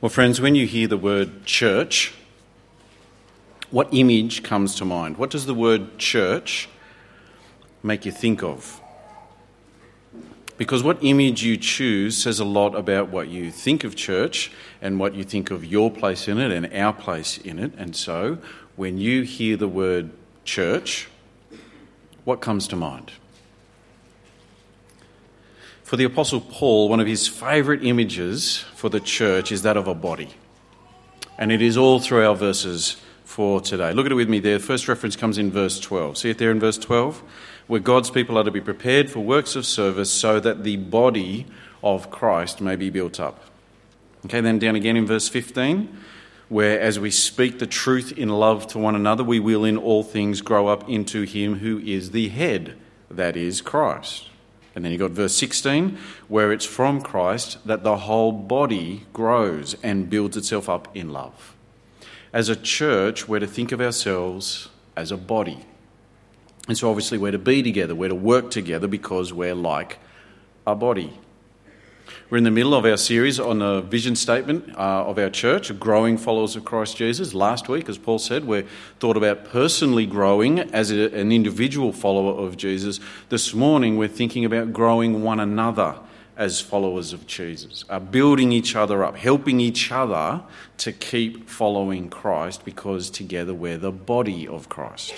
Well, friends, when you hear the word church, what image comes to mind? What does the word church make you think of? Because what image you choose says a lot about what you think of church and what you think of your place in it and our place in it. And so, when you hear the word church, what comes to mind? For the Apostle Paul, one of his favourite images for the church is that of a body. And it is all through our verses for today. Look at it with me there. First reference comes in verse 12. See it there in verse 12? Where God's people are to be prepared for works of service so that the body of Christ may be built up. Okay, then down again in verse 15, where as we speak the truth in love to one another, we will in all things grow up into Him who is the head, that is Christ. And then you got verse 16, where it's from Christ that the whole body grows and builds itself up in love. As a church, we're to think of ourselves as a body. And so, obviously, we're to be together, we're to work together because we're like a body. We're in the middle of our series on the vision statement uh, of our church, growing followers of Christ Jesus. Last week, as Paul said, we thought about personally growing as a, an individual follower of Jesus. This morning, we're thinking about growing one another as followers of Jesus, uh, building each other up, helping each other to keep following Christ because together we're the body of Christ.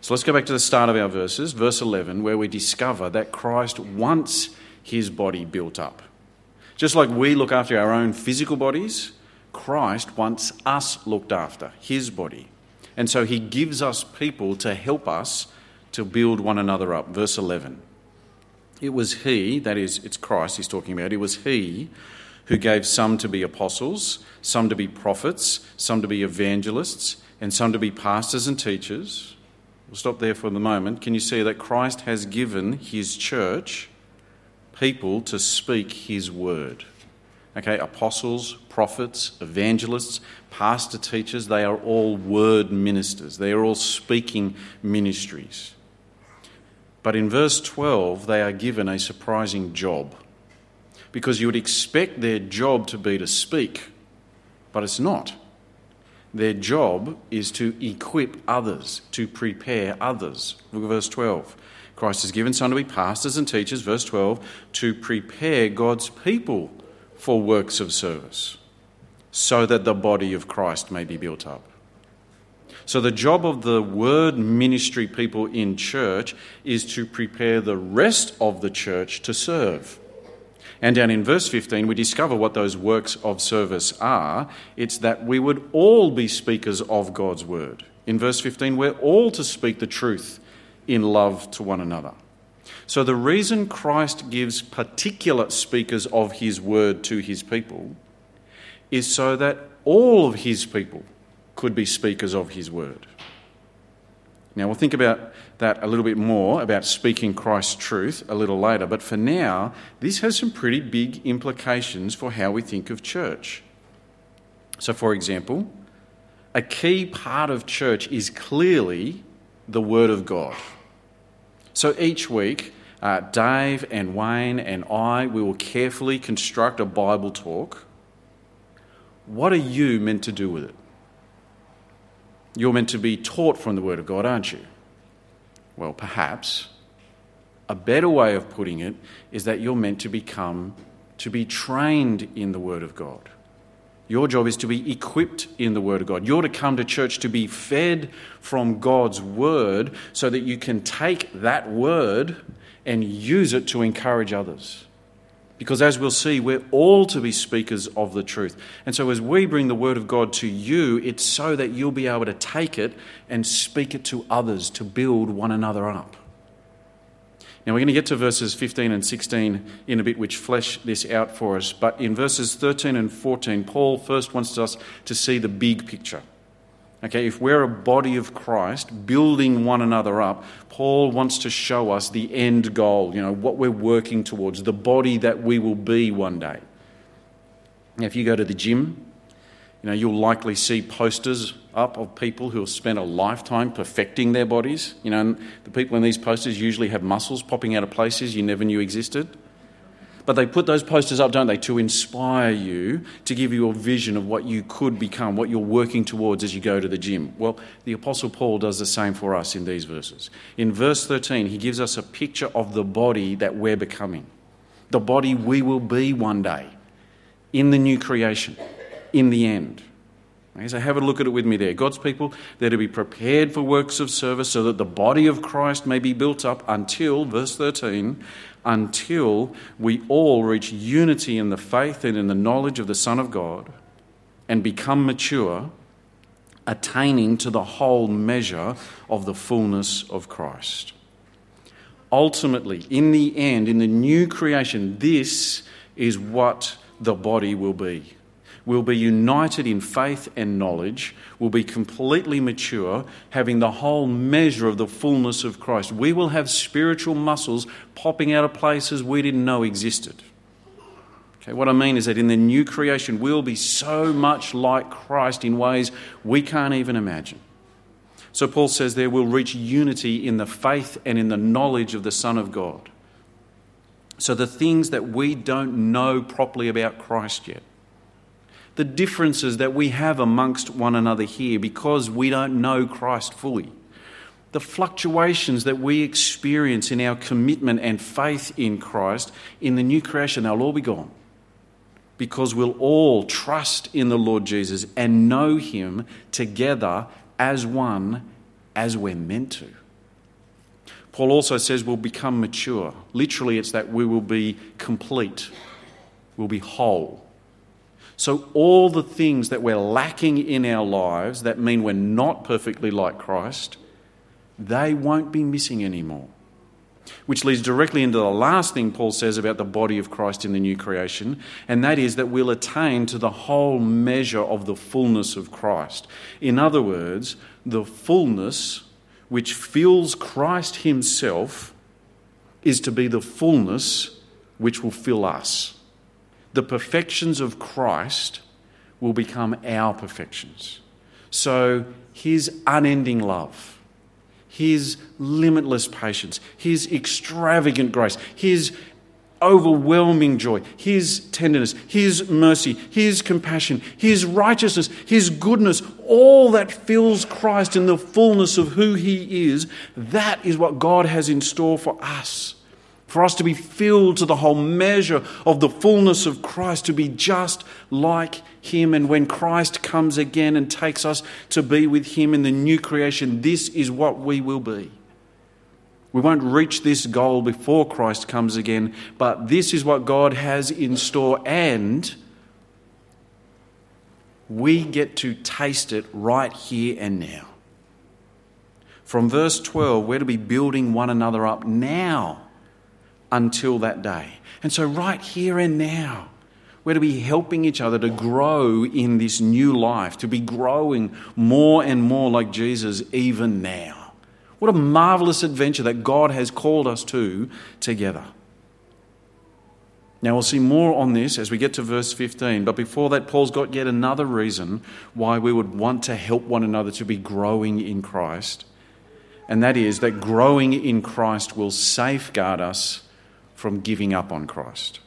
So let's go back to the start of our verses, verse 11, where we discover that Christ wants his body built up. Just like we look after our own physical bodies, Christ wants us looked after, his body. And so he gives us people to help us to build one another up. Verse 11. It was he, that is, it's Christ he's talking about, it was he who gave some to be apostles, some to be prophets, some to be evangelists, and some to be pastors and teachers. We'll stop there for the moment. Can you see that Christ has given his church people to speak his word. Okay, apostles, prophets, evangelists, pastor teachers, they are all word ministers. They are all speaking ministries. But in verse 12, they are given a surprising job. Because you would expect their job to be to speak, but it's not. Their job is to equip others, to prepare others. Look at verse 12. Christ has given some to be pastors and teachers, verse 12, to prepare God's people for works of service, so that the body of Christ may be built up. So, the job of the word ministry people in church is to prepare the rest of the church to serve. And down in verse 15, we discover what those works of service are. It's that we would all be speakers of God's word. In verse 15, we're all to speak the truth in love to one another. So, the reason Christ gives particular speakers of his word to his people is so that all of his people could be speakers of his word. Now, we'll think about that a little bit more, about speaking Christ's truth, a little later. But for now, this has some pretty big implications for how we think of church. So, for example, a key part of church is clearly the Word of God. So each week, uh, Dave and Wayne and I, we will carefully construct a Bible talk. What are you meant to do with it? You're meant to be taught from the Word of God, aren't you? Well, perhaps a better way of putting it is that you're meant to become, to be trained in the Word of God. Your job is to be equipped in the Word of God. You're to come to church to be fed from God's Word so that you can take that Word and use it to encourage others. Because as we'll see, we're all to be speakers of the truth. And so as we bring the Word of God to you, it's so that you'll be able to take it and speak it to others to build one another up. Now, we're going to get to verses 15 and 16 in a bit, which flesh this out for us. But in verses 13 and 14, Paul first wants us to see the big picture. Okay, if we're a body of Christ building one another up, Paul wants to show us the end goal, you know, what we're working towards, the body that we will be one day. Now, if you go to the gym, you know, you'll likely see posters up of people who have spent a lifetime perfecting their bodies. You know, the people in these posters usually have muscles popping out of places you never knew existed. But they put those posters up, don't they, to inspire you, to give you a vision of what you could become, what you're working towards as you go to the gym. Well, the Apostle Paul does the same for us in these verses. In verse 13, he gives us a picture of the body that we're becoming, the body we will be one day in the new creation, in the end. Okay, so have a look at it with me there. God's people, they're to be prepared for works of service so that the body of Christ may be built up until, verse 13, until we all reach unity in the faith and in the knowledge of the Son of God and become mature, attaining to the whole measure of the fullness of Christ. Ultimately, in the end, in the new creation, this is what the body will be will be united in faith and knowledge, will be completely mature, having the whole measure of the fullness of Christ. We will have spiritual muscles popping out of places we didn't know existed. Okay, what I mean is that in the new creation, we'll be so much like Christ in ways we can't even imagine. So Paul says there we'll reach unity in the faith and in the knowledge of the Son of God. So the things that we don't know properly about Christ yet, the differences that we have amongst one another here because we don't know Christ fully. The fluctuations that we experience in our commitment and faith in Christ in the new creation, they'll all be gone because we'll all trust in the Lord Jesus and know Him together as one as we're meant to. Paul also says we'll become mature. Literally, it's that we will be complete, we'll be whole. So, all the things that we're lacking in our lives that mean we're not perfectly like Christ, they won't be missing anymore. Which leads directly into the last thing Paul says about the body of Christ in the new creation, and that is that we'll attain to the whole measure of the fullness of Christ. In other words, the fullness which fills Christ Himself is to be the fullness which will fill us the perfections of Christ will become our perfections. So, his unending love, his limitless patience, his extravagant grace, his overwhelming joy, his tenderness, his mercy, his compassion, his righteousness, his goodness, all that fills Christ in the fullness of who he is, that is what God has in store for us for us to be filled to the whole measure of the fullness of Christ, to be just like Him. And when Christ comes again and takes us to be with Him in the new creation, this is what we will be. We won't reach this goal before Christ comes again, but this is what God has in store, and we get to taste it right here and now. From verse 12, we're to be building one another up now until that day. And so, right here and now, we're to be helping each other to grow in this new life, to be growing more and more like Jesus even now. What a marvelous adventure that God has called us to together. Now, we'll see more on this as we get to verse 15, but before that, Paul's got yet another reason why we would want to help one another to be growing in Christ, and that is that growing in Christ will safeguard us from giving up on Christ.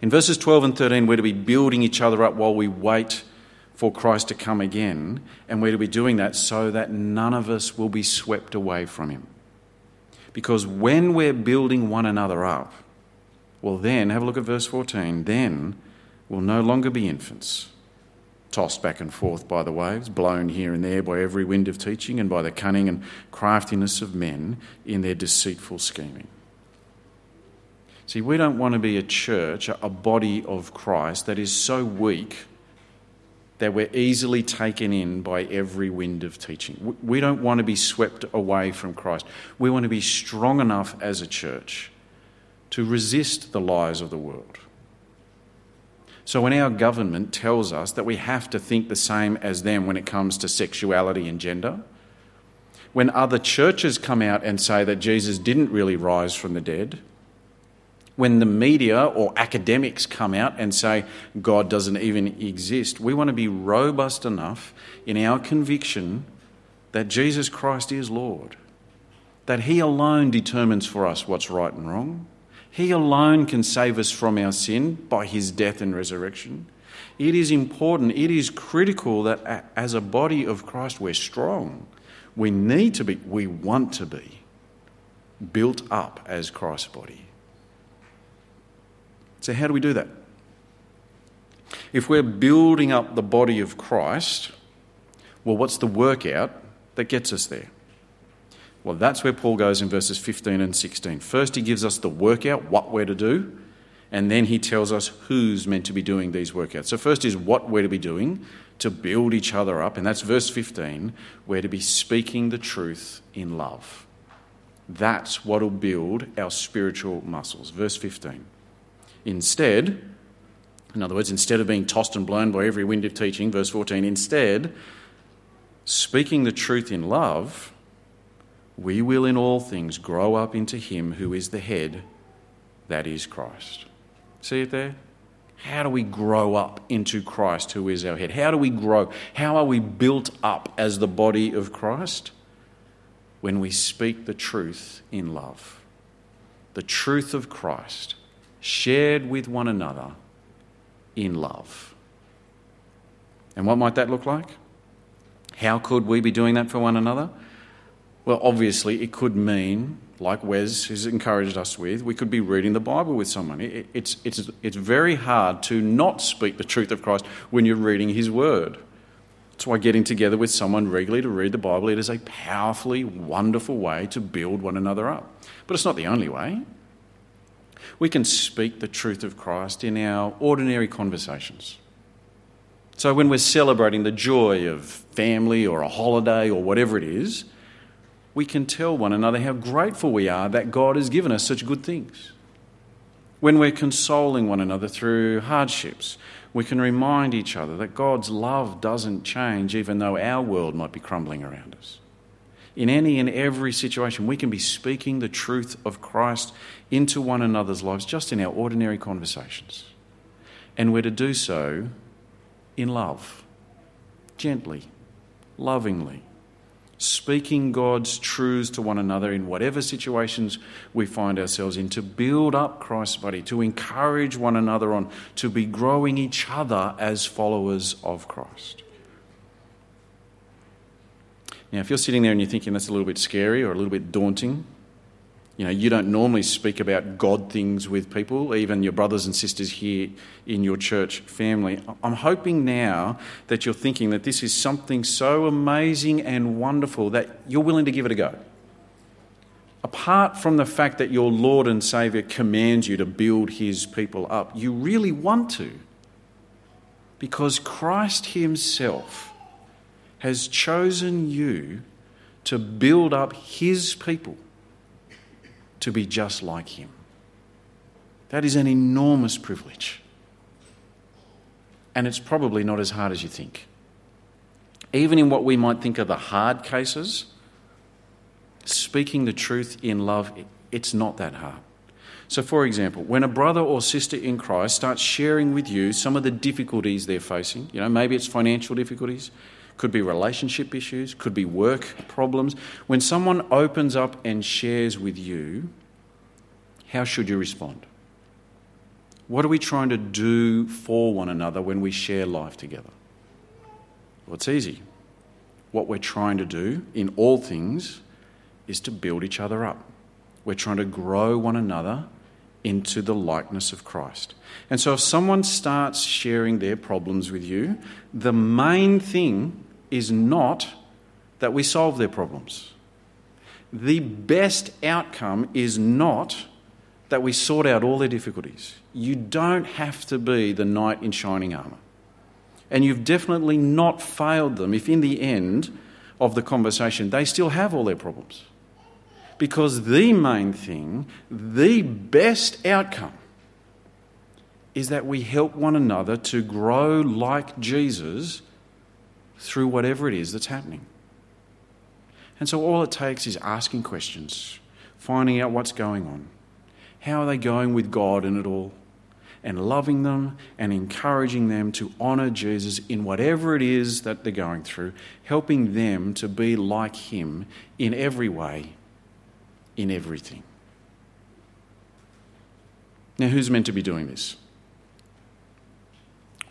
In verses 12 and 13, we're to be building each other up while we wait for Christ to come again, and we're to be doing that so that none of us will be swept away from Him. Because when we're building one another up, well, then, have a look at verse 14, then we'll no longer be infants, tossed back and forth by the waves, blown here and there by every wind of teaching, and by the cunning and craftiness of men in their deceitful scheming. See, we don't want to be a church, a body of Christ that is so weak that we're easily taken in by every wind of teaching. We don't want to be swept away from Christ. We want to be strong enough as a church to resist the lies of the world. So, when our government tells us that we have to think the same as them when it comes to sexuality and gender, when other churches come out and say that Jesus didn't really rise from the dead, when the media or academics come out and say God doesn't even exist, we want to be robust enough in our conviction that Jesus Christ is Lord, that He alone determines for us what's right and wrong. He alone can save us from our sin by his death and resurrection. It is important, it is critical that as a body of Christ, we're strong. We need to be, we want to be built up as Christ's body. So, how do we do that? If we're building up the body of Christ, well, what's the workout that gets us there? Well, that's where Paul goes in verses 15 and 16. First, he gives us the workout, what we're to do, and then he tells us who's meant to be doing these workouts. So, first is what we're to be doing to build each other up, and that's verse 15. We're to be speaking the truth in love. That's what will build our spiritual muscles. Verse 15. Instead, in other words, instead of being tossed and blown by every wind of teaching, verse 14, instead, speaking the truth in love, we will in all things grow up into Him who is the head, that is Christ. See it there? How do we grow up into Christ who is our head? How do we grow? How are we built up as the body of Christ? When we speak the truth in love. The truth of Christ shared with one another in love. And what might that look like? How could we be doing that for one another? Well, obviously, it could mean, like Wes has encouraged us with, we could be reading the Bible with someone. it's, it's, it's very hard to not speak the truth of Christ when you're reading His Word. That's why getting together with someone regularly to read the Bible, it is a powerfully wonderful way to build one another up. But it's not the only way. We can speak the truth of Christ in our ordinary conversations. So when we're celebrating the joy of family or a holiday or whatever it is, we can tell one another how grateful we are that God has given us such good things. When we're consoling one another through hardships, we can remind each other that God's love doesn't change even though our world might be crumbling around us. In any and every situation, we can be speaking the truth of Christ into one another's lives just in our ordinary conversations. And we're to do so in love, gently, lovingly, speaking God's truths to one another in whatever situations we find ourselves in, to build up Christ's body, to encourage one another on, to be growing each other as followers of Christ. Now, if you're sitting there and you're thinking that's a little bit scary or a little bit daunting, you know, you don't normally speak about God things with people, even your brothers and sisters here in your church family. I'm hoping now that you're thinking that this is something so amazing and wonderful that you're willing to give it a go. Apart from the fact that your Lord and Saviour commands you to build His people up, you really want to. Because Christ Himself has chosen you to build up his people to be just like him. That is an enormous privilege. And it's probably not as hard as you think. Even in what we might think are the hard cases, speaking the truth in love, it's not that hard. So, for example, when a brother or sister in Christ starts sharing with you some of the difficulties they're facing, you know, maybe it's financial difficulties, could be relationship issues, could be work problems. When someone opens up and shares with you, how should you respond? What are we trying to do for one another when we share life together? Well, it's easy. What we're trying to do in all things is to build each other up. We're trying to grow one another into the likeness of Christ. And so, if someone starts sharing their problems with you, the main thing is not that we solve their problems. The best outcome is not that we sort out all their difficulties. You don't have to be the knight in shining armour. And you've definitely not failed them if, in the end of the conversation, they still have all their problems. Because the main thing, the best outcome, is that we help one another to grow like Jesus through whatever it is that's happening. And so all it takes is asking questions, finding out what's going on. How are they going with God in it all? And loving them and encouraging them to honour Jesus in whatever it is that they're going through, helping them to be like Him in every way in everything. Now, who's meant to be doing this?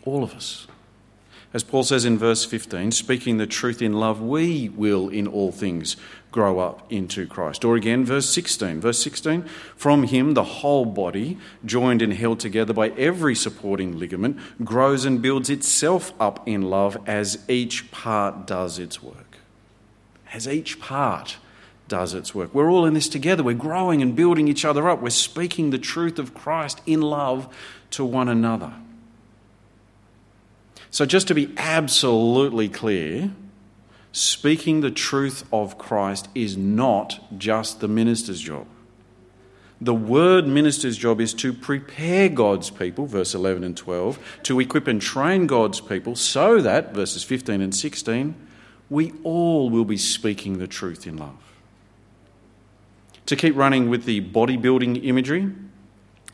All of us. As Paul says in verse 15, speaking the truth in love, we will in all things grow up into Christ. Or again, verse 16. Verse 16, from him the whole body, joined and held together by every supporting ligament, grows and builds itself up in love as each part does its work. As each part does its work. We're all in this together. We're growing and building each other up. We're speaking the truth of Christ in love to one another. So, just to be absolutely clear, speaking the truth of Christ is not just the minister's job. The word minister's job is to prepare God's people, verse 11 and 12, to equip and train God's people so that, verses 15 and 16, we all will be speaking the truth in love. To keep running with the bodybuilding imagery,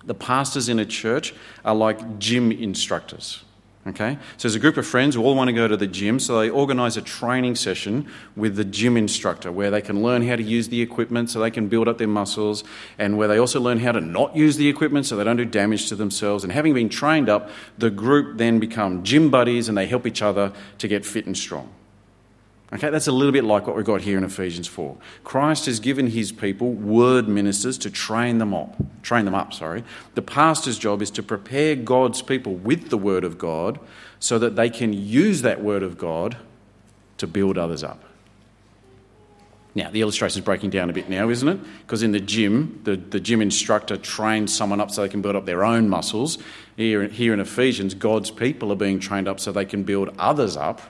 the pastors in a church are like gym instructors. Okay? So there's a group of friends who all want to go to the gym, so they organise a training session with the gym instructor where they can learn how to use the equipment so they can build up their muscles, and where they also learn how to not use the equipment so they don't do damage to themselves. And having been trained up, the group then become gym buddies and they help each other to get fit and strong. Okay, that's a little bit like what we've got here in Ephesians 4. Christ has given his people word ministers to train them up. Train them up, sorry. The pastor's job is to prepare God's people with the word of God so that they can use that word of God to build others up. Now, the illustration is breaking down a bit now, isn't it? Because in the gym, the, the gym instructor trains someone up so they can build up their own muscles. Here, here in Ephesians, God's people are being trained up so they can build others up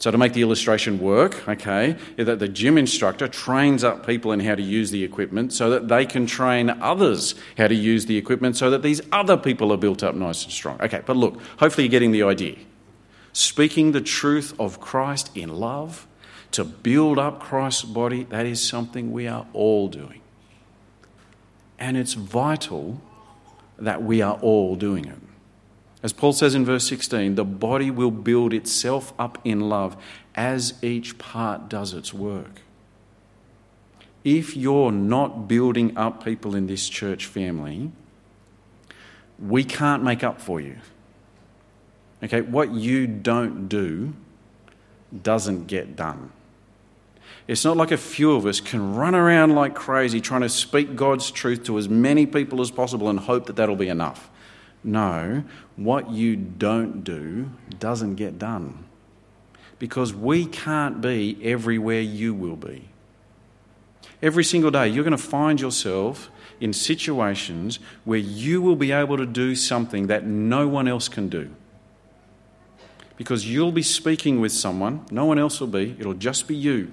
so, to make the illustration work, okay, that the gym instructor trains up people in how to use the equipment so that they can train others how to use the equipment so that these other people are built up nice and strong. Okay, but look, hopefully you're getting the idea. Speaking the truth of Christ in love to build up Christ's body, that is something we are all doing. And it's vital that we are all doing it. As Paul says in verse 16, the body will build itself up in love as each part does its work. If you're not building up people in this church family, we can't make up for you. Okay, what you don't do doesn't get done. It's not like a few of us can run around like crazy trying to speak God's truth to as many people as possible and hope that that'll be enough. No, what you don't do doesn't get done. Because we can't be everywhere you will be. Every single day, you're going to find yourself in situations where you will be able to do something that no one else can do. Because you'll be speaking with someone, no one else will be, it'll just be you.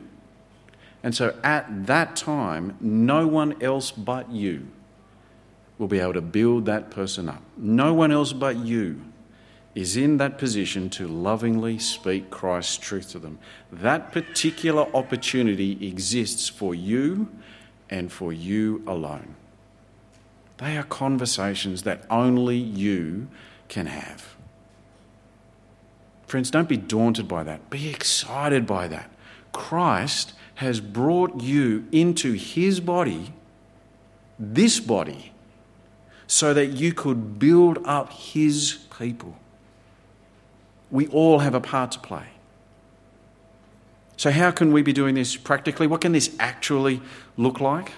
And so at that time, no one else but you will be able to build that person up. No one else but you is in that position to lovingly speak Christ's truth to them. That particular opportunity exists for you and for you alone. They are conversations that only you can have. Friends, don't be daunted by that. Be excited by that. Christ has brought you into his body, this body, so that you could build up his people. We all have a part to play. So, how can we be doing this practically? What can this actually look like?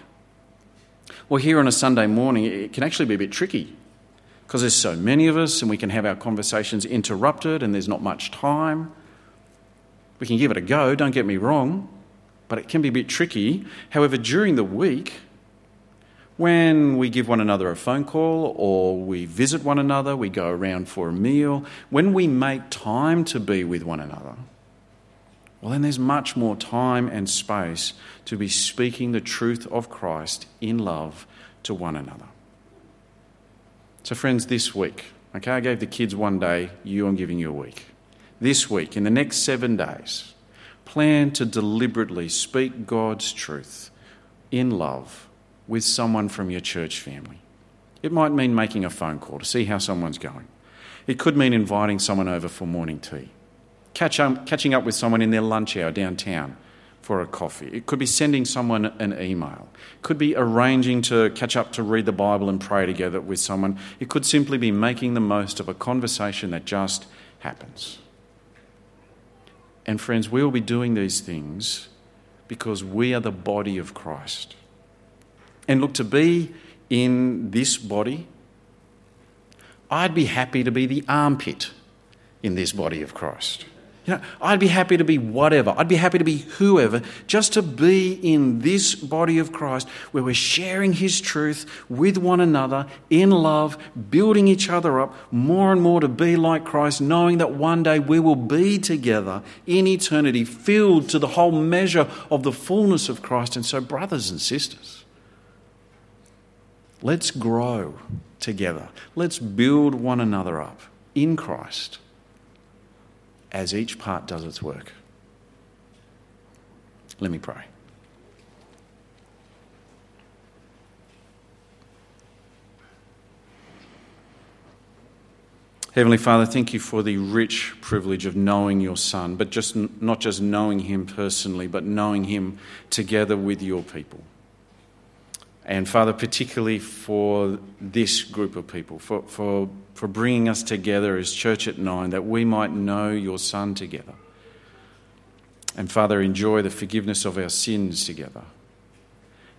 Well, here on a Sunday morning, it can actually be a bit tricky because there's so many of us and we can have our conversations interrupted and there's not much time. We can give it a go, don't get me wrong, but it can be a bit tricky. However, during the week, when we give one another a phone call or we visit one another, we go around for a meal, when we make time to be with one another, well, then there's much more time and space to be speaking the truth of Christ in love to one another. So, friends, this week, okay, I gave the kids one day, you, I'm giving you a week. This week, in the next seven days, plan to deliberately speak God's truth in love with someone from your church family. It might mean making a phone call to see how someone's going. It could mean inviting someone over for morning tea, Catch up, catching up with someone in their lunch hour downtown, for a coffee. It could be sending someone an email. It could be arranging to catch up to read the Bible and pray together with someone. It could simply be making the most of a conversation that just happens. And friends, we will be doing these things because we are the body of Christ. And look, to be in this body, I'd be happy to be the armpit in this body of Christ. You know, I'd be happy to be whatever. I'd be happy to be whoever, just to be in this body of Christ where we're sharing His truth with one another in love, building each other up more and more to be like Christ, knowing that one day we will be together in eternity, filled to the whole measure of the fullness of Christ. And so, brothers and sisters, let's grow together. Let's build one another up in Christ as each part does its work. Let me pray. Heavenly Father, thank you for the rich privilege of knowing your Son, but just not just knowing him personally, but knowing him together with your people. And Father, particularly for this group of people, for, for, for bringing us together as Church at Nine, that we might know your Son together. And Father, enjoy the forgiveness of our sins together.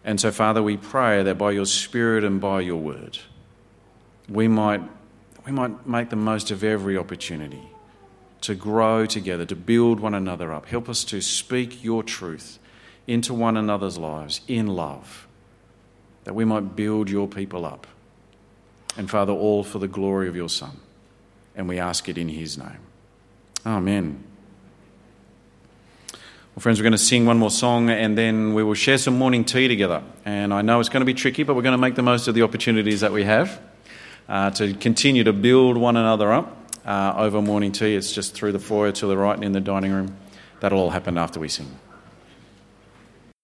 And so, Father, we pray that by your Spirit and by your word, we might, we might make the most of every opportunity to grow together, to build one another up. Help us to speak your truth into one another's lives in love that we might build your people up. And Father, all for the glory of your Son. And we ask it in his name. Amen. Well, friends, we're going to sing one more song and then we will share some morning tea together. And I know it's going to be tricky, but we're going to make the most of the opportunities that we have uh, to continue to build one another up uh, over morning tea. It's just through the foyer to the right and in the dining room. That'll all happen after we sing.